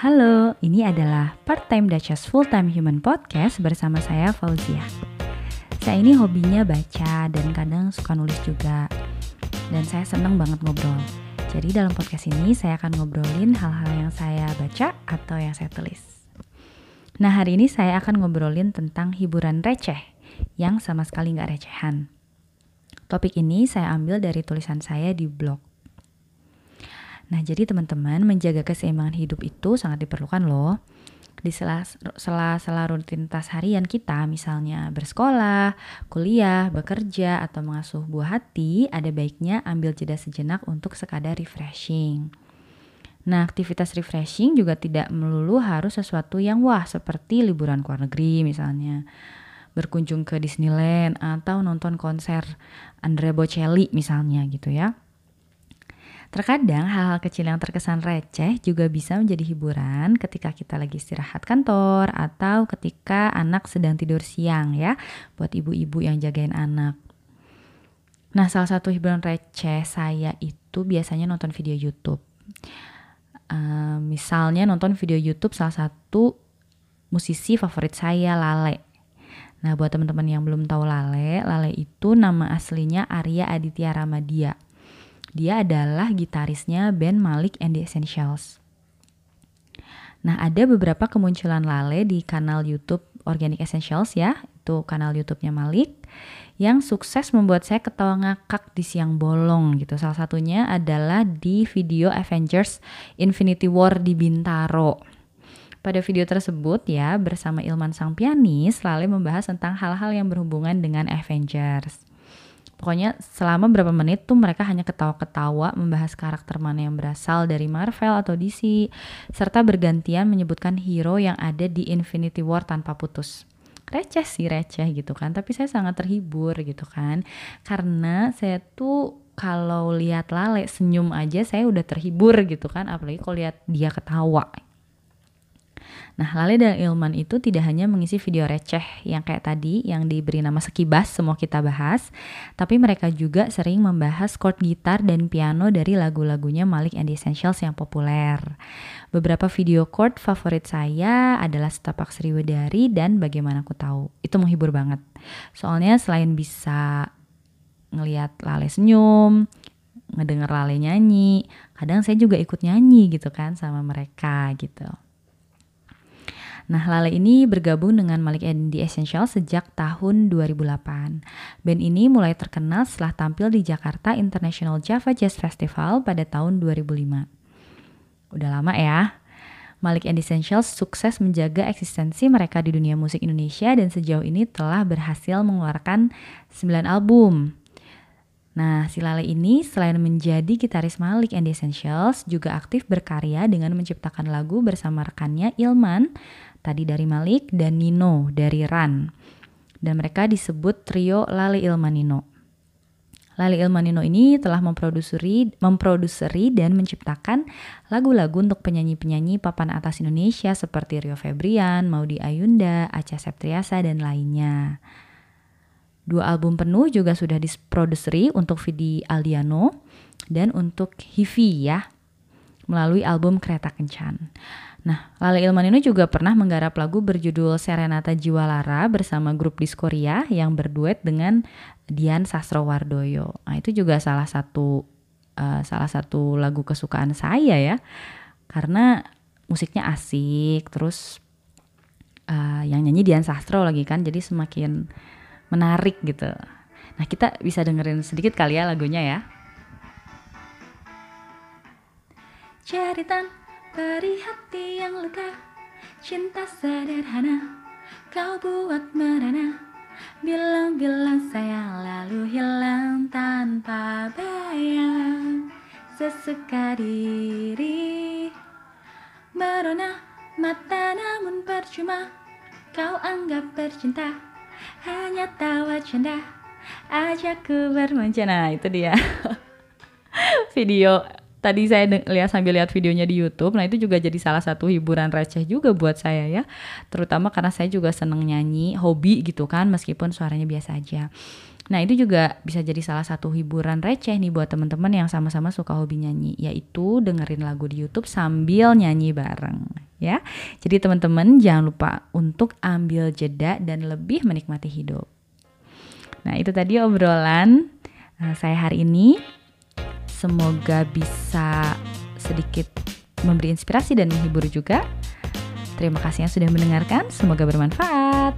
Halo, ini adalah Part-Time Duchess Full-Time Human Podcast bersama saya Fauzia. Saya ini hobinya baca dan kadang suka nulis juga. Dan saya seneng banget ngobrol. Jadi dalam podcast ini saya akan ngobrolin hal-hal yang saya baca atau yang saya tulis. Nah hari ini saya akan ngobrolin tentang hiburan receh yang sama sekali nggak recehan. Topik ini saya ambil dari tulisan saya di blog. Nah, jadi teman-teman, menjaga keseimbangan hidup itu sangat diperlukan loh. Di sela-sela rutinitas harian kita, misalnya bersekolah, kuliah, bekerja, atau mengasuh buah hati, ada baiknya ambil jeda sejenak untuk sekadar refreshing. Nah, aktivitas refreshing juga tidak melulu harus sesuatu yang wah, seperti liburan ke luar negeri misalnya berkunjung ke Disneyland atau nonton konser Andrea Bocelli misalnya gitu ya. Terkadang hal-hal kecil yang terkesan receh juga bisa menjadi hiburan ketika kita lagi istirahat kantor atau ketika anak sedang tidur siang ya, buat ibu-ibu yang jagain anak. Nah, salah satu hiburan receh saya itu biasanya nonton video YouTube. Uh, misalnya nonton video YouTube salah satu musisi favorit saya Lale. Nah, buat teman-teman yang belum tahu Lale, Lale itu nama aslinya Arya Aditya Ramadia. Dia adalah gitarisnya band Malik and the Essentials. Nah, ada beberapa kemunculan Lale di kanal YouTube Organic Essentials ya, itu kanal YouTube-nya Malik yang sukses membuat saya ketawa ngakak di siang bolong gitu. Salah satunya adalah di video Avengers Infinity War di Bintaro. Pada video tersebut ya, bersama Ilman sang pianis, Lale membahas tentang hal-hal yang berhubungan dengan Avengers. Pokoknya selama berapa menit tuh mereka hanya ketawa-ketawa membahas karakter mana yang berasal dari Marvel atau DC, serta bergantian menyebutkan hero yang ada di Infinity War tanpa putus. Receh sih receh gitu kan, tapi saya sangat terhibur gitu kan. Karena saya tuh kalau lihat Lale senyum aja saya udah terhibur gitu kan, apalagi kalau lihat dia ketawa Nah, Lale dan Ilman itu tidak hanya mengisi video receh yang kayak tadi yang diberi nama sekibas semua kita bahas, tapi mereka juga sering membahas chord gitar dan piano dari lagu-lagunya Malik and Essentials yang populer. Beberapa video chord favorit saya adalah Setapak Sriwedari dan Bagaimana Aku Tahu. Itu menghibur banget. Soalnya selain bisa ngelihat Lale senyum, ngedenger Lale nyanyi, kadang saya juga ikut nyanyi gitu kan sama mereka gitu. Nah, Lale ini bergabung dengan Malik and the Essential sejak tahun 2008. Band ini mulai terkenal setelah tampil di Jakarta International Java Jazz Festival pada tahun 2005. Udah lama ya. Malik and Essentials sukses menjaga eksistensi mereka di dunia musik Indonesia dan sejauh ini telah berhasil mengeluarkan 9 album. Nah, si Lale ini selain menjadi gitaris Malik and the Essentials, juga aktif berkarya dengan menciptakan lagu bersama rekannya Ilman, tadi dari Malik dan Nino dari Ran. Dan mereka disebut trio Lali Ilmanino. Lali Ilmanino ini telah memproduksi, memproduksi dan menciptakan lagu-lagu untuk penyanyi-penyanyi papan atas Indonesia seperti Rio Febrian, Maudi Ayunda, Acha Septriasa, dan lainnya. Dua album penuh juga sudah diproduksi untuk Vidi Aldiano dan untuk Hivi ya, melalui album Kereta Kencan. Nah, Lale Ilmanino juga pernah menggarap lagu berjudul Serenata Jiwa Lara bersama grup Diskoria yang berduet dengan Dian Sastrowardoyo. Nah, itu juga salah satu uh, salah satu lagu kesukaan saya ya. Karena musiknya asik, terus uh, yang nyanyi Dian Sastro lagi kan, jadi semakin menarik gitu. Nah, kita bisa dengerin sedikit kali ya lagunya ya. Jaritan Beri hati yang lega. Cinta sederhana Kau buat merana. Bilang-bilang sayang Lalu hilang tanpa bayang. Sesuka diri. Merona mata namun percuma. Kau anggap bercinta Hanya tawa canda Ajakku bermain Nah itu dia Video tadi saya lihat sambil lihat videonya di YouTube, nah itu juga jadi salah satu hiburan receh juga buat saya ya. Terutama karena saya juga seneng nyanyi, hobi gitu kan, meskipun suaranya biasa aja. Nah itu juga bisa jadi salah satu hiburan receh nih buat teman-teman yang sama-sama suka hobi nyanyi, yaitu dengerin lagu di YouTube sambil nyanyi bareng. ya. Jadi teman-teman jangan lupa untuk ambil jeda dan lebih menikmati hidup. Nah, itu tadi obrolan uh, saya hari ini. Semoga bisa sedikit memberi inspirasi dan menghibur juga. Terima kasih yang sudah mendengarkan, semoga bermanfaat.